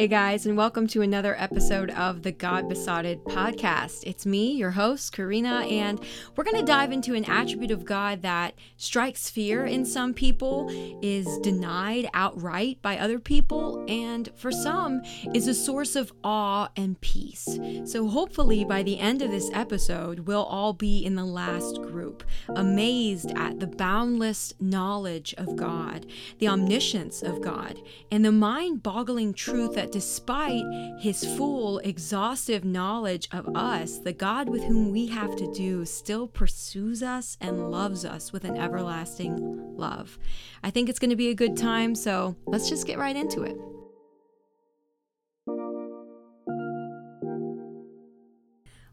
Hey guys, and welcome to another episode of the God Besotted podcast. It's me, your host, Karina, and we're going to dive into an attribute of God that strikes fear in some people, is denied outright by other people, and for some is a source of awe and peace. So hopefully by the end of this episode, we'll all be in the last group, amazed at the boundless knowledge of God, the omniscience of God, and the mind boggling truth that despite his full, exhaustive knowledge of us, the God with whom we have to do still pursues us and loves us with an everlasting love. I think it's going to be a good time, so let's just get right into it.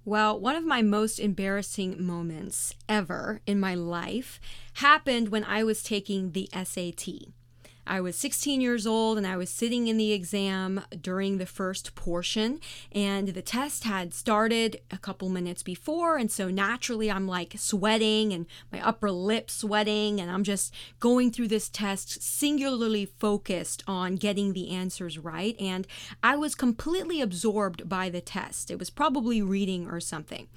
Well, one of my most embarrassing moments ever in my life happened when I was taking the SAT. I was 16 years old and I was sitting in the exam during the first portion, and the test had started a couple minutes before. And so naturally, I'm like sweating and my upper lip sweating, and I'm just going through this test singularly focused on getting the answers right. And I was completely absorbed by the test. It was probably reading or something.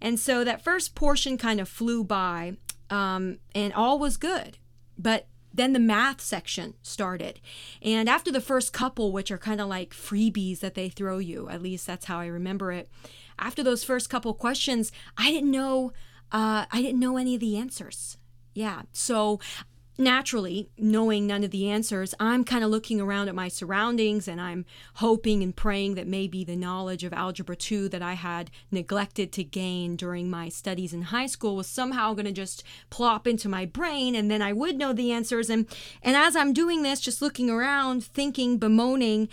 And so that first portion kind of flew by, um, and all was good. But then the math section started. And after the first couple, which are kind of like freebies that they throw you, at least that's how I remember it, after those first couple questions, I didn't know uh, I didn't know any of the answers. Yeah. So naturally, knowing none of the answers, I'm kind of looking around at my surroundings and I'm hoping and praying that maybe the knowledge of Algebra 2 that I had neglected to gain during my studies in high school was somehow going to just plop into my brain and then I would know the answers. And, and as I'm doing this, just looking around, thinking, bemoaning,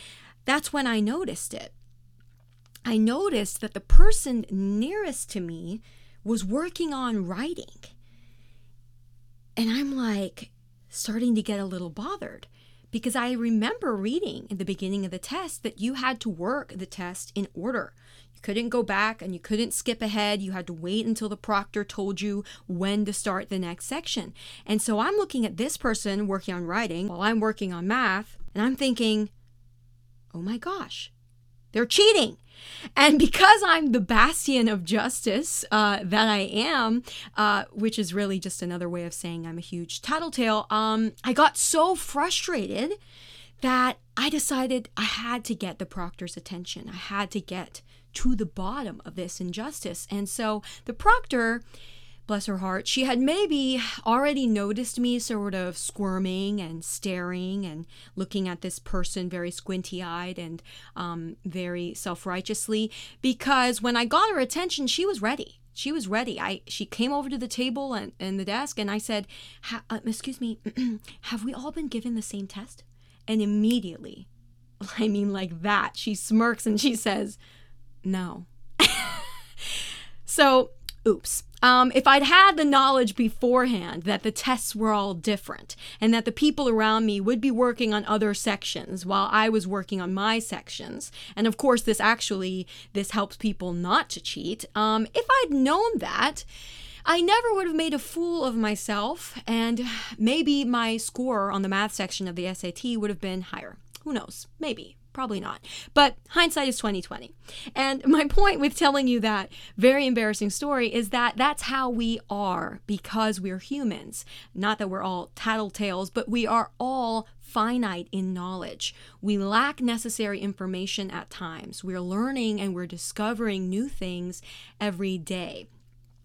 that's when I noticed it. I noticed that the person nearest to me was working on writing. And I'm like, starting to get a little bothered because I remember reading in the beginning of the test that you had to work the test in order. You couldn't go back and you couldn't skip ahead. You had to wait until the proctor told you when to start the next section. And so I'm looking at this person working on writing while I'm working on math, and I'm thinking, oh my gosh, they're cheating. And because I'm the bastion of justice uh, that I am, uh, which is really just another way of saying I'm a huge tattletale, um, I got so frustrated that I decided I had to get the proctor's attention. I had to get to the bottom of this injustice. And so the proctor bless her heart, she had maybe already noticed me sort of squirming and staring and looking at this person very squinty eyed and um, very self righteously because when I got her attention, she was ready. She was ready. I she came over to the table and, and the desk and I said, uh, "Excuse me, have we all been given the same test?" And immediately, I mean like that, she smirks and she says, "No." so, oops. Um, if I'd had the knowledge beforehand that the tests were all different and that the people around me would be working on other sections while I was working on my sections, and of course, this actually this helps people not to cheat. Um, if I'd known that. I never would have made a fool of myself, and maybe my score on the math section of the SAT would have been higher. Who knows? Maybe. Probably not. But hindsight is 2020. And my point with telling you that very embarrassing story is that that's how we are because we're humans. Not that we're all tattletales, but we are all finite in knowledge. We lack necessary information at times. We're learning and we're discovering new things every day.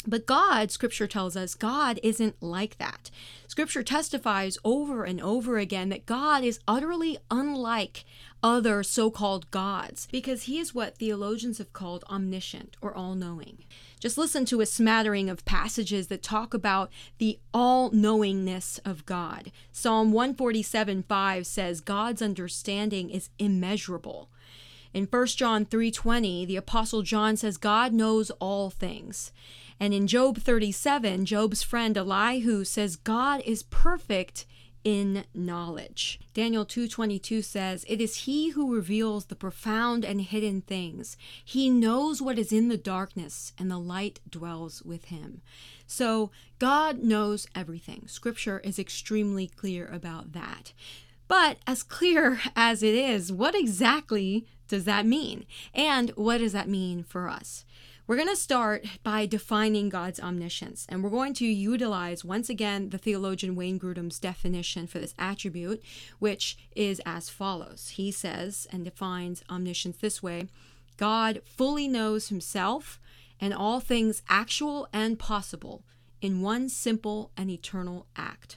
But God, scripture tells us, God isn't like that. Scripture testifies over and over again that God is utterly unlike other so called gods because he is what theologians have called omniscient or all knowing. Just listen to a smattering of passages that talk about the all knowingness of God. Psalm 147 5 says, God's understanding is immeasurable. In 1 John 3:20, the apostle John says God knows all things. And in Job 37, Job's friend Elihu says God is perfect in knowledge. Daniel 2:22 says, "It is he who reveals the profound and hidden things. He knows what is in the darkness, and the light dwells with him." So, God knows everything. Scripture is extremely clear about that. But as clear as it is, what exactly does that mean? And what does that mean for us? We're going to start by defining God's omniscience, and we're going to utilize once again the theologian Wayne Grudem's definition for this attribute, which is as follows. He says and defines omniscience this way God fully knows himself and all things actual and possible in one simple and eternal act.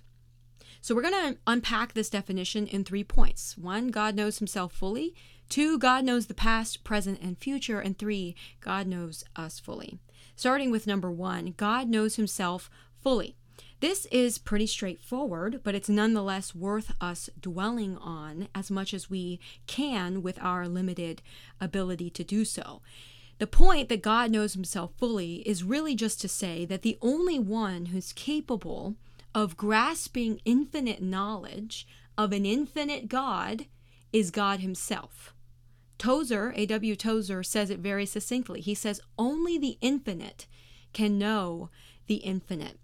So we're going to unpack this definition in three points. One, God knows himself fully. Two, God knows the past, present, and future. And three, God knows us fully. Starting with number one, God knows himself fully. This is pretty straightforward, but it's nonetheless worth us dwelling on as much as we can with our limited ability to do so. The point that God knows himself fully is really just to say that the only one who's capable of grasping infinite knowledge of an infinite God is God himself. Tozer, A.W. Tozer, says it very succinctly. He says, Only the infinite can know the infinite.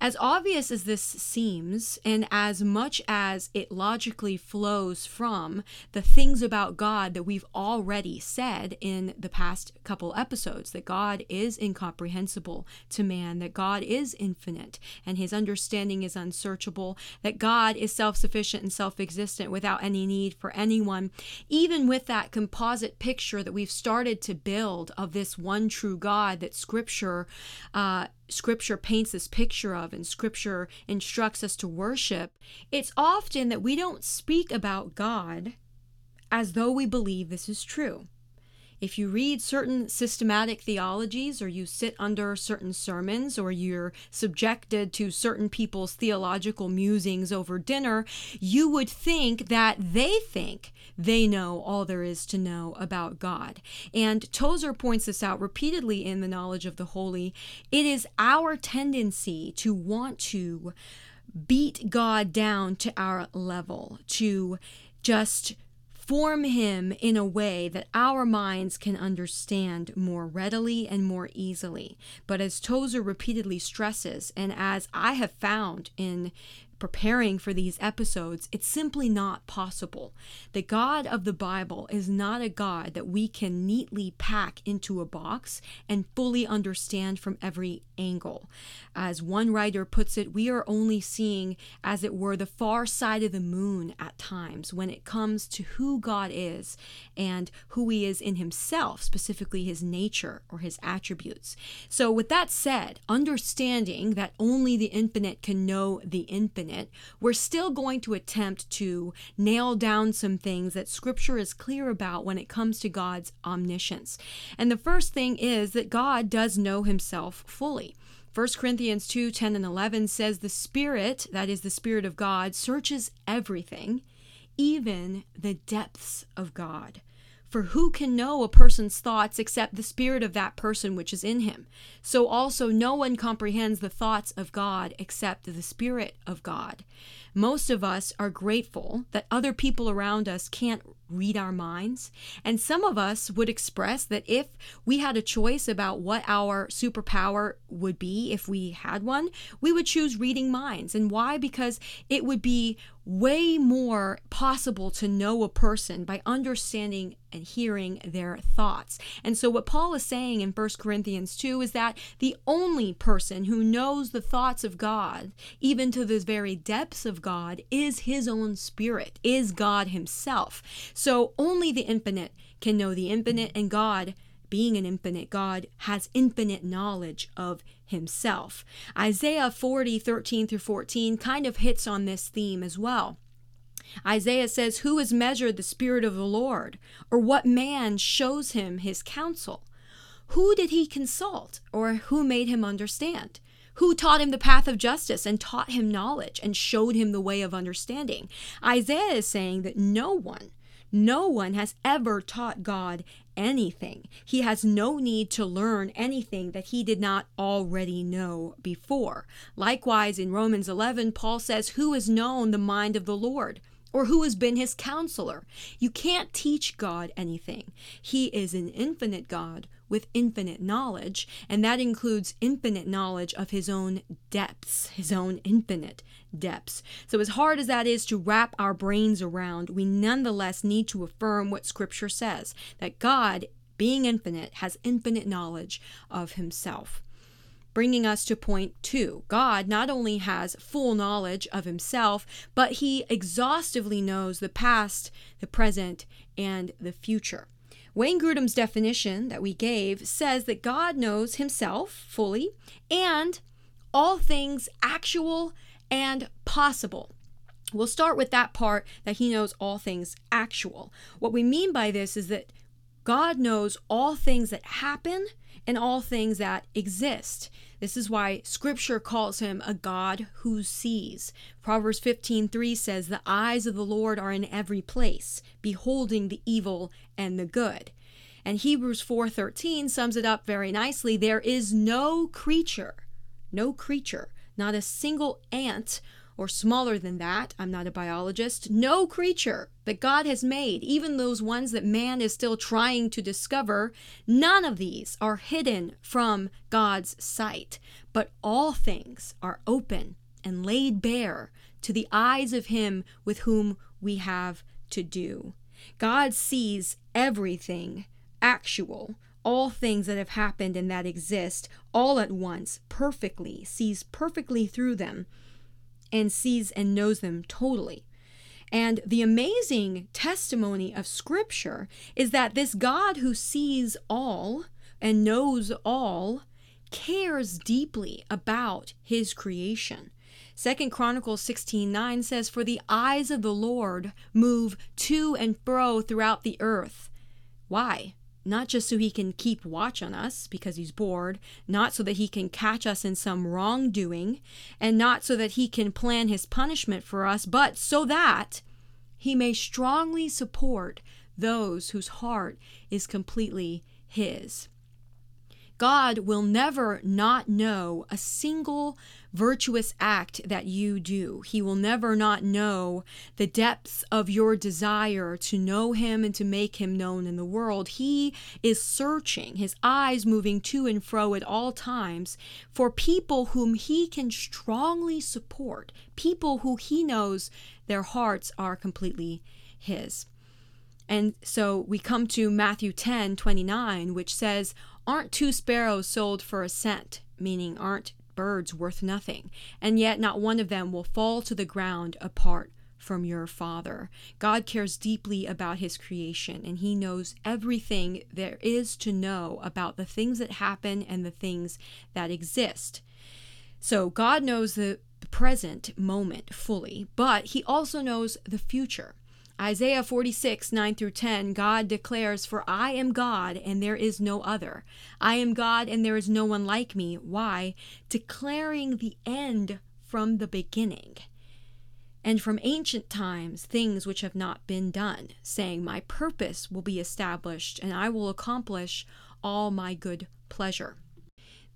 As obvious as this seems, and as much as it logically flows from the things about God that we've already said in the past couple episodes, that God is incomprehensible to man, that God is infinite and his understanding is unsearchable, that God is self sufficient and self existent without any need for anyone, even with that composite picture that we've started to build of this one true God that Scripture. Uh, scripture paints this picture of and scripture instructs us to worship, it's often that we don't speak about God as though we believe this is true. If you read certain systematic theologies, or you sit under certain sermons, or you're subjected to certain people's theological musings over dinner, you would think that they think they know all there is to know about God. And Tozer points this out repeatedly in The Knowledge of the Holy. It is our tendency to want to beat God down to our level, to just form him in a way that our minds can understand more readily and more easily. But as Tozer repeatedly stresses, and as I have found in preparing for these episodes, it's simply not possible. The God of the Bible is not a God that we can neatly pack into a box and fully understand from every angle. As one writer puts it, we are only seeing, as it were, the far side of the moon at times when it comes to who God is and who He is in Himself, specifically His nature or His attributes. So, with that said, understanding that only the infinite can know the infinite it, we're still going to attempt to nail down some things that scripture is clear about when it comes to God's omniscience. And the first thing is that God does know himself fully. 1 Corinthians 2 10 and 11 says, The Spirit, that is the Spirit of God, searches everything, even the depths of God. For who can know a person's thoughts except the spirit of that person which is in him? So also no one comprehends the thoughts of God except the spirit of God. Most of us are grateful that other people around us can't read our minds. And some of us would express that if we had a choice about what our superpower would be, if we had one, we would choose reading minds. And why? Because it would be way more possible to know a person by understanding and hearing their thoughts. And so, what Paul is saying in 1 Corinthians 2 is that the only person who knows the thoughts of God, even to the very depths of God, is his own spirit, is God himself. So only the infinite can know the infinite, and God, being an infinite God, has infinite knowledge of himself. Isaiah 40, 13 through 14 kind of hits on this theme as well. Isaiah says, Who has measured the Spirit of the Lord? Or what man shows him his counsel? Who did he consult? Or who made him understand? Who taught him the path of justice and taught him knowledge and showed him the way of understanding? Isaiah is saying that no one no one has ever taught God anything. He has no need to learn anything that he did not already know before. Likewise, in Romans 11, Paul says, Who has known the mind of the Lord? Or who has been his counselor? You can't teach God anything. He is an infinite God with infinite knowledge, and that includes infinite knowledge of his own depths, his own infinite depths. So, as hard as that is to wrap our brains around, we nonetheless need to affirm what Scripture says that God, being infinite, has infinite knowledge of himself bringing us to point two. God not only has full knowledge of himself, but he exhaustively knows the past, the present, and the future. Wayne Grudem's definition that we gave says that God knows himself fully and all things actual and possible. We'll start with that part that he knows all things actual. What we mean by this is that God knows all things that happen and all things that exist. This is why scripture calls him a God who sees. Proverbs 15:3 says, "The eyes of the Lord are in every place, beholding the evil and the good." And Hebrews 4:13 sums it up very nicely. There is no creature, no creature, not a single ant or smaller than that, I'm not a biologist, no creature that God has made, even those ones that man is still trying to discover, none of these are hidden from God's sight, but all things are open and laid bare to the eyes of Him with whom we have to do. God sees everything actual, all things that have happened and that exist all at once, perfectly, sees perfectly through them and sees and knows them totally. And the amazing testimony of Scripture is that this God who sees all and knows all cares deeply about his creation. Second Chronicles 16:9 says for the eyes of the Lord move to and fro throughout the earth. Why? Not just so he can keep watch on us because he's bored, not so that he can catch us in some wrongdoing, and not so that he can plan his punishment for us, but so that he may strongly support those whose heart is completely his. God will never not know a single virtuous act that you do. He will never not know the depths of your desire to know Him and to make Him known in the world. He is searching, His eyes moving to and fro at all times for people whom He can strongly support, people who He knows their hearts are completely His. And so we come to Matthew 10 29, which says, Aren't two sparrows sold for a cent? Meaning, aren't birds worth nothing? And yet, not one of them will fall to the ground apart from your Father. God cares deeply about His creation, and He knows everything there is to know about the things that happen and the things that exist. So, God knows the present moment fully, but He also knows the future. Isaiah 46, 9 through 10, God declares, For I am God and there is no other. I am God and there is no one like me. Why? Declaring the end from the beginning. And from ancient times, things which have not been done, saying, My purpose will be established and I will accomplish all my good pleasure.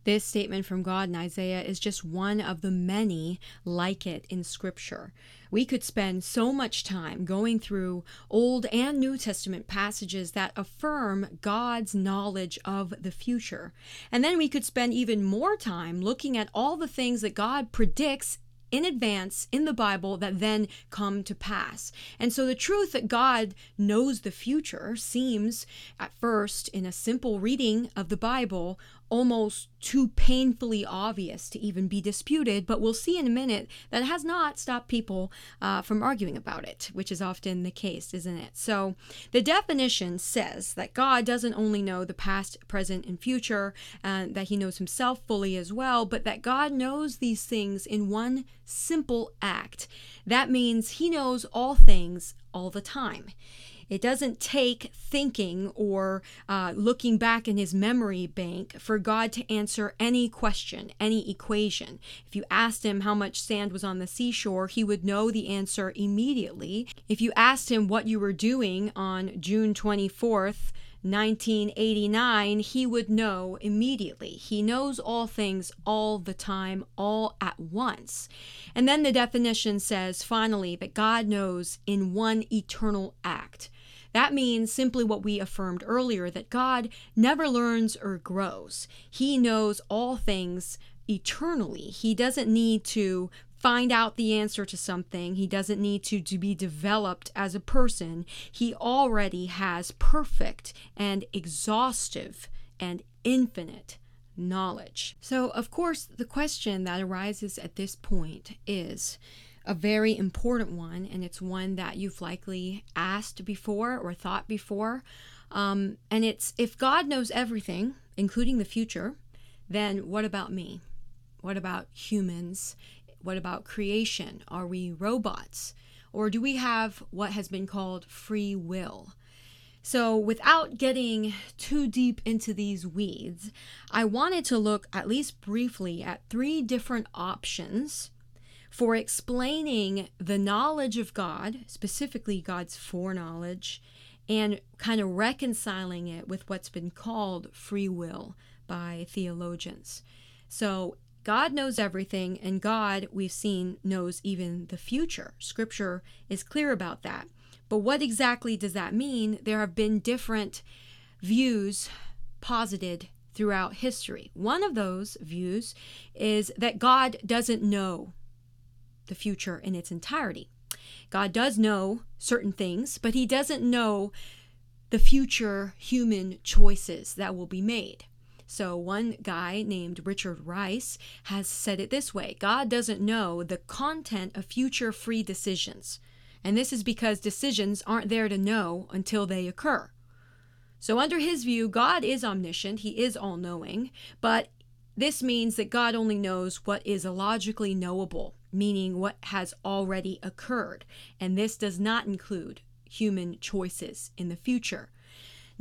This statement from God in Isaiah is just one of the many like it in Scripture. We could spend so much time going through Old and New Testament passages that affirm God's knowledge of the future. And then we could spend even more time looking at all the things that God predicts in advance in the Bible that then come to pass. And so the truth that God knows the future seems, at first, in a simple reading of the Bible, almost too painfully obvious to even be disputed, but we'll see in a minute that has not stopped people uh, from arguing about it, which is often the case, isn't it? So the definition says that God doesn't only know the past, present, and future, and that he knows himself fully as well, but that God knows these things in one simple act. That means he knows all things all the time. It doesn't take thinking or uh, looking back in his memory bank for God to answer any question, any equation. If you asked him how much sand was on the seashore, he would know the answer immediately. If you asked him what you were doing on June 24th, 1989, he would know immediately. He knows all things all the time, all at once. And then the definition says finally that God knows in one eternal act. That means simply what we affirmed earlier that God never learns or grows. He knows all things eternally. He doesn't need to find out the answer to something. He doesn't need to, to be developed as a person. He already has perfect and exhaustive and infinite knowledge. So, of course, the question that arises at this point is a very important one, and it's one that you've likely asked before or thought before. Um, and it's if God knows everything, including the future, then what about me? What about humans? What about creation? Are we robots? Or do we have what has been called free will? So, without getting too deep into these weeds, I wanted to look at least briefly at three different options for explaining the knowledge of God, specifically God's foreknowledge, and kind of reconciling it with what's been called free will by theologians. So, God knows everything, and God, we've seen, knows even the future. Scripture is clear about that. But what exactly does that mean? There have been different views posited throughout history. One of those views is that God doesn't know the future in its entirety. God does know certain things, but He doesn't know the future human choices that will be made. So, one guy named Richard Rice has said it this way God doesn't know the content of future free decisions. And this is because decisions aren't there to know until they occur. So, under his view, God is omniscient, he is all knowing, but this means that God only knows what is logically knowable, meaning what has already occurred. And this does not include human choices in the future.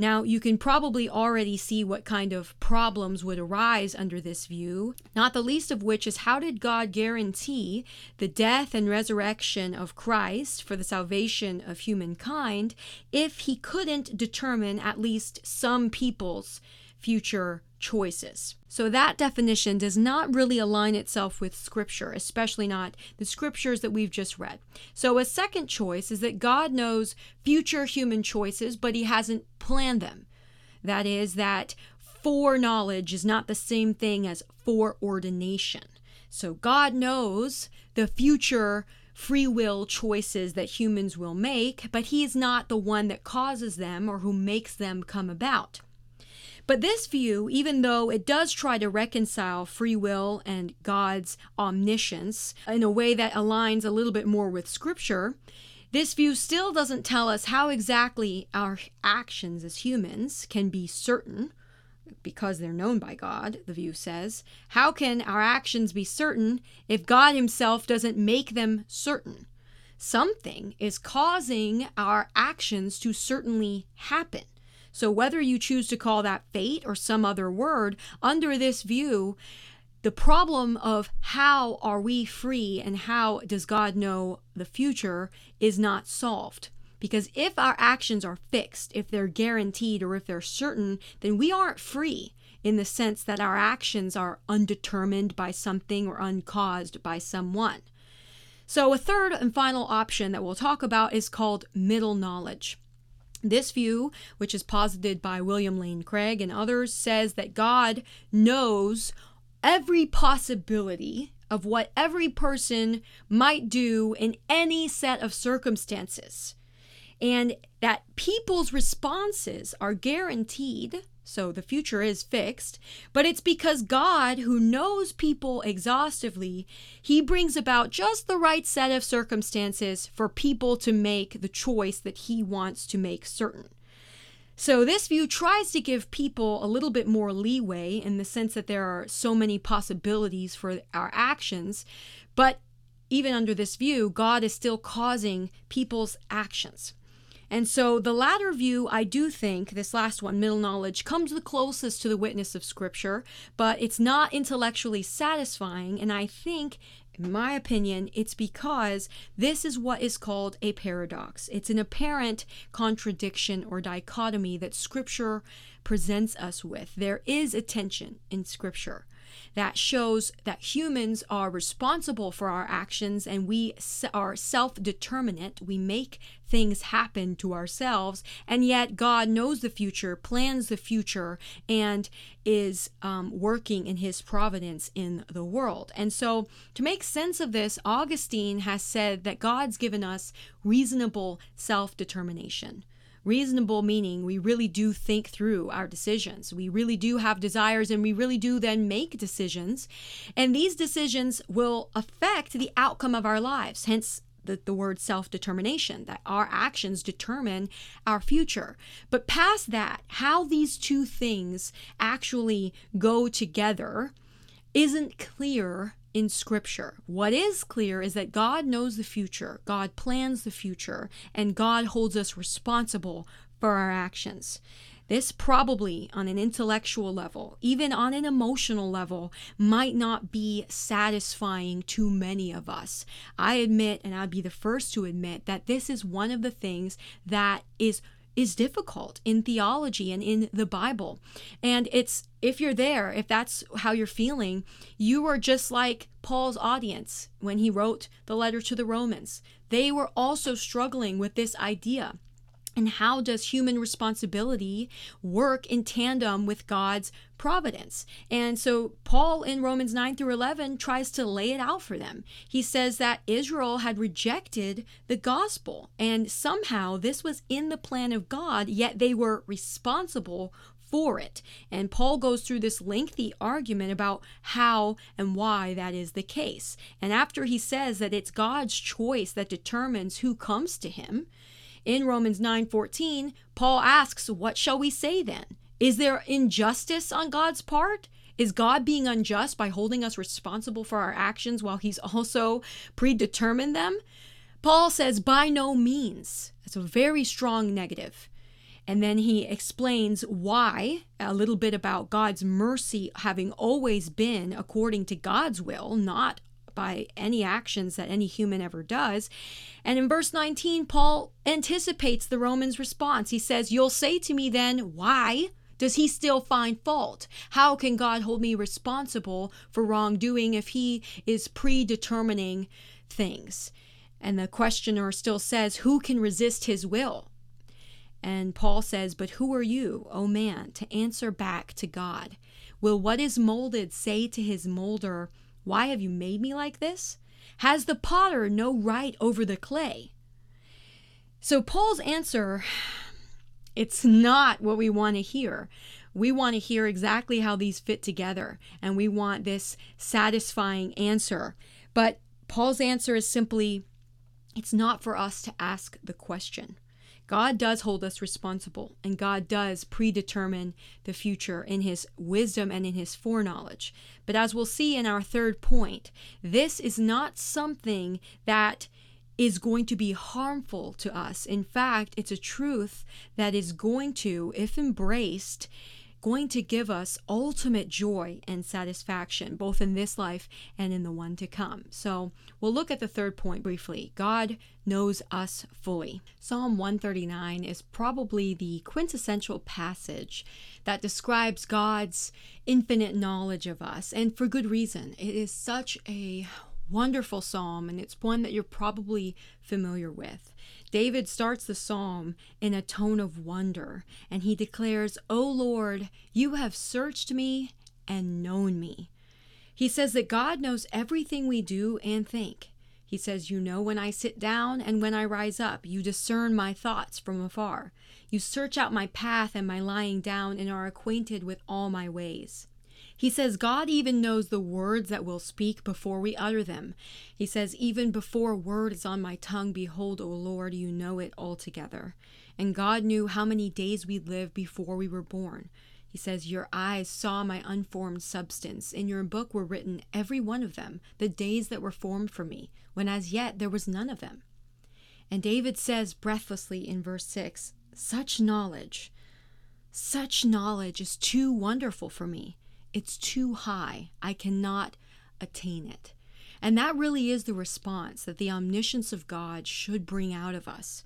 Now, you can probably already see what kind of problems would arise under this view, not the least of which is how did God guarantee the death and resurrection of Christ for the salvation of humankind if he couldn't determine at least some people's future choices. So that definition does not really align itself with scripture, especially not the scriptures that we've just read. So a second choice is that God knows future human choices, but he hasn't planned them. That is that foreknowledge is not the same thing as foreordination. So God knows the future free will choices that humans will make, but he is not the one that causes them or who makes them come about. But this view, even though it does try to reconcile free will and God's omniscience in a way that aligns a little bit more with Scripture, this view still doesn't tell us how exactly our actions as humans can be certain because they're known by God, the view says. How can our actions be certain if God Himself doesn't make them certain? Something is causing our actions to certainly happen. So, whether you choose to call that fate or some other word, under this view, the problem of how are we free and how does God know the future is not solved. Because if our actions are fixed, if they're guaranteed, or if they're certain, then we aren't free in the sense that our actions are undetermined by something or uncaused by someone. So, a third and final option that we'll talk about is called middle knowledge. This view, which is posited by William Lane Craig and others, says that God knows every possibility of what every person might do in any set of circumstances, and that people's responses are guaranteed so the future is fixed, but it's because God, who knows people exhaustively, he brings about just the right set of circumstances for people to make the choice that he wants to make certain. So, this view tries to give people a little bit more leeway in the sense that there are so many possibilities for our actions, but even under this view, God is still causing people's actions. And so the latter view, I do think, this last one, middle knowledge, comes the closest to the witness of Scripture, but it's not intellectually satisfying. And I think, in my opinion, it's because this is what is called a paradox. It's an apparent contradiction or dichotomy that Scripture presents us with. There is a tension in Scripture. That shows that humans are responsible for our actions and we are self determinate. We make things happen to ourselves, and yet God knows the future, plans the future, and is um, working in His providence in the world. And so, to make sense of this, Augustine has said that God's given us reasonable self determination. Reasonable meaning we really do think through our decisions. We really do have desires and we really do then make decisions. And these decisions will affect the outcome of our lives. Hence, the, the word self determination, that our actions determine our future. But past that, how these two things actually go together isn't clear in Scripture. What is clear is that God knows the future, God plans the future, and God holds us responsible for our actions. This probably, on an intellectual level, even on an emotional level, might not be satisfying to many of us. I admit, and I'd be the first to admit, that this is one of the things that is is difficult in theology and in the Bible. And it's if you're there, if that's how you're feeling, you are just like Paul's audience when he wrote the letter to the Romans. They were also struggling with this idea and how does human responsibility work in tandem with God's providence? And so Paul in Romans 9 through 11 tries to lay it out for them. He says that Israel had rejected the gospel, and somehow this was in the plan of God, yet they were responsible for it. And Paul goes through this lengthy argument about how and why that is the case. And after he says that it's God's choice that determines who comes to him, in Romans 9:14, Paul asks, "What shall we say then? Is there injustice on God's part? Is God being unjust by holding us responsible for our actions while he's also predetermined them?" Paul says, "By no means." That's a very strong negative. And then he explains why, a little bit about God's mercy having always been according to God's will, not by any actions that any human ever does. And in verse 19, Paul anticipates the Romans' response. He says, You'll say to me then, why? Does he still find fault? How can God hold me responsible for wrongdoing if he is predetermining things? And the questioner still says, Who can resist his will? And Paul says, But who are you, O man, to answer back to God? Will what is molded say to his molder, why have you made me like this? Has the potter no right over the clay? So Paul's answer it's not what we want to hear. We want to hear exactly how these fit together, and we want this satisfying answer. But Paul's answer is simply it's not for us to ask the question. God does hold us responsible, and God does predetermine the future in His wisdom and in His foreknowledge. But as we'll see in our third point, this is not something that is going to be harmful to us. In fact, it's a truth that is going to, if embraced, going to give us ultimate joy and satisfaction, both in this life and in the one to come. So we'll look at the third point briefly. God knows us fully. Psalm 139 is probably the quintessential passage that describes God's infinite knowledge of us, and for good reason. It is such a wonderful psalm, and it's one that you're probably familiar with. David starts the psalm in a tone of wonder, and he declares, O Lord, you have searched me and known me. He says that God knows everything we do and think. He says, You know when I sit down and when I rise up. You discern my thoughts from afar. You search out my path and my lying down and are acquainted with all my ways. He says God even knows the words that we'll speak before we utter them. He says, Even before word is on my tongue, behold, O Lord, you know it altogether. And God knew how many days we'd live before we were born. He says, Your eyes saw my unformed substance. In your book were written, every one of them, the days that were formed for me, when as yet there was none of them. And David says breathlessly in verse 6 Such knowledge, such knowledge is too wonderful for me. It's too high. I cannot attain it. And that really is the response that the omniscience of God should bring out of us.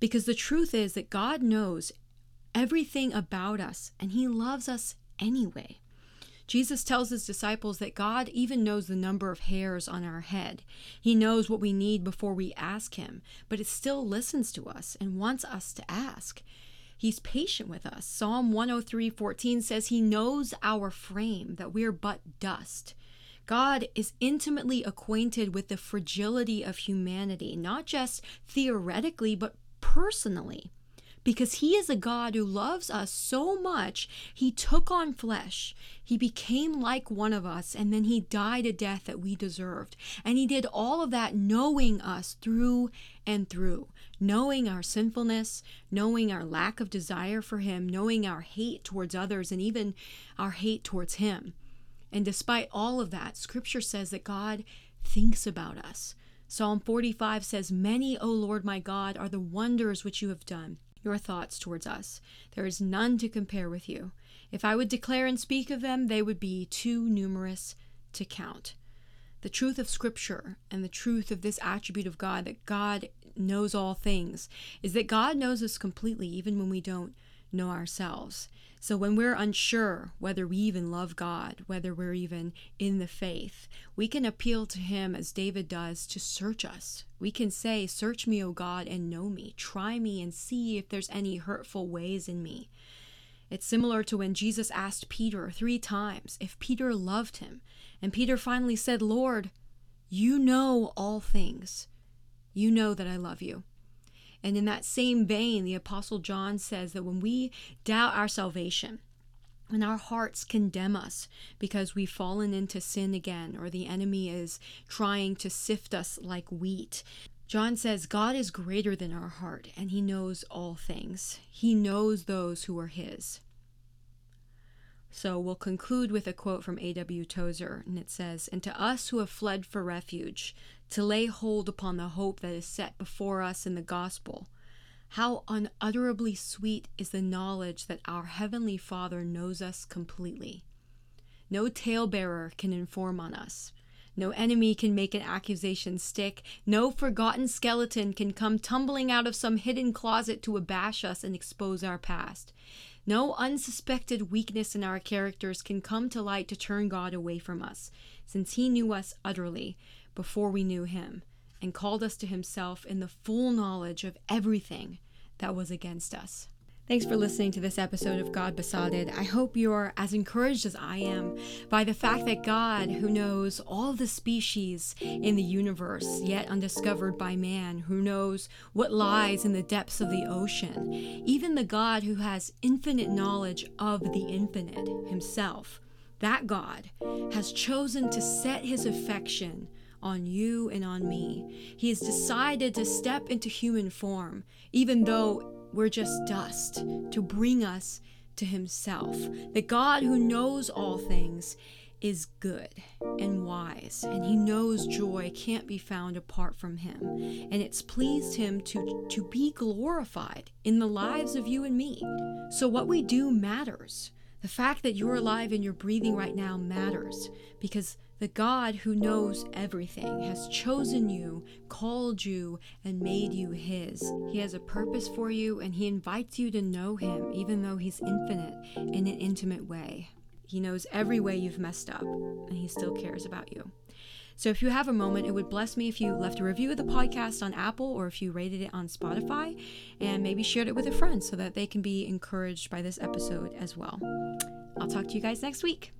Because the truth is that God knows everything about us and He loves us anyway. Jesus tells his disciples that God even knows the number of hairs on our head. He knows what we need before we ask him, but it still listens to us and wants us to ask. He's patient with us. Psalm 103:14 says he knows our frame, that we're but dust. God is intimately acquainted with the fragility of humanity, not just theoretically, but personally. Because he is a God who loves us so much, he took on flesh. He became like one of us, and then he died a death that we deserved. And he did all of that knowing us through and through, knowing our sinfulness, knowing our lack of desire for him, knowing our hate towards others, and even our hate towards him. And despite all of that, scripture says that God thinks about us. Psalm 45 says, Many, O Lord my God, are the wonders which you have done, your thoughts towards us. There is none to compare with you. If I would declare and speak of them, they would be too numerous to count. The truth of Scripture and the truth of this attribute of God, that God knows all things, is that God knows us completely, even when we don't know ourselves. So when we're unsure whether we even love God, whether we're even in the faith, we can appeal to Him as David does to search us. We can say, Search me, O God, and know me. Try me and see if there's any hurtful ways in me. It's similar to when Jesus asked Peter three times if Peter loved him. And Peter finally said, Lord, you know all things. You know that I love you. And in that same vein, the Apostle John says that when we doubt our salvation, when our hearts condemn us because we've fallen into sin again, or the enemy is trying to sift us like wheat, John says God is greater than our heart and he knows all things. He knows those who are his. So we'll conclude with a quote from A.W. Tozer, and it says, And to us who have fled for refuge, to lay hold upon the hope that is set before us in the gospel, how unutterably sweet is the knowledge that our Heavenly Father knows us completely. No talebearer can inform on us. No enemy can make an accusation stick. No forgotten skeleton can come tumbling out of some hidden closet to abash us and expose our past. No unsuspected weakness in our characters can come to light to turn God away from us, since He knew us utterly before we knew Him, and called us to Himself in the full knowledge of everything that was against us. Thanks for listening to this episode of God Besotted. I hope you're as encouraged as I am by the fact that God, who knows all the species in the universe yet undiscovered by man, who knows what lies in the depths of the ocean, even the God who has infinite knowledge of the infinite himself, that God has chosen to set his affection on you and on me. He has decided to step into human form, even though we're just dust to bring us to Himself. The God who knows all things is good and wise, and He knows joy can't be found apart from Him. And it's pleased Him to, to be glorified in the lives of you and me. So, what we do matters. The fact that you're alive and you're breathing right now matters because the God who knows everything has chosen you, called you, and made you His. He has a purpose for you, and He invites you to know Him, even though He's infinite in an intimate way. He knows every way you've messed up, and He still cares about you. So if you have a moment, it would bless me if you left a review of the podcast on Apple or if you rated it on Spotify and maybe shared it with a friend so that they can be encouraged by this episode as well. I'll talk to you guys next week.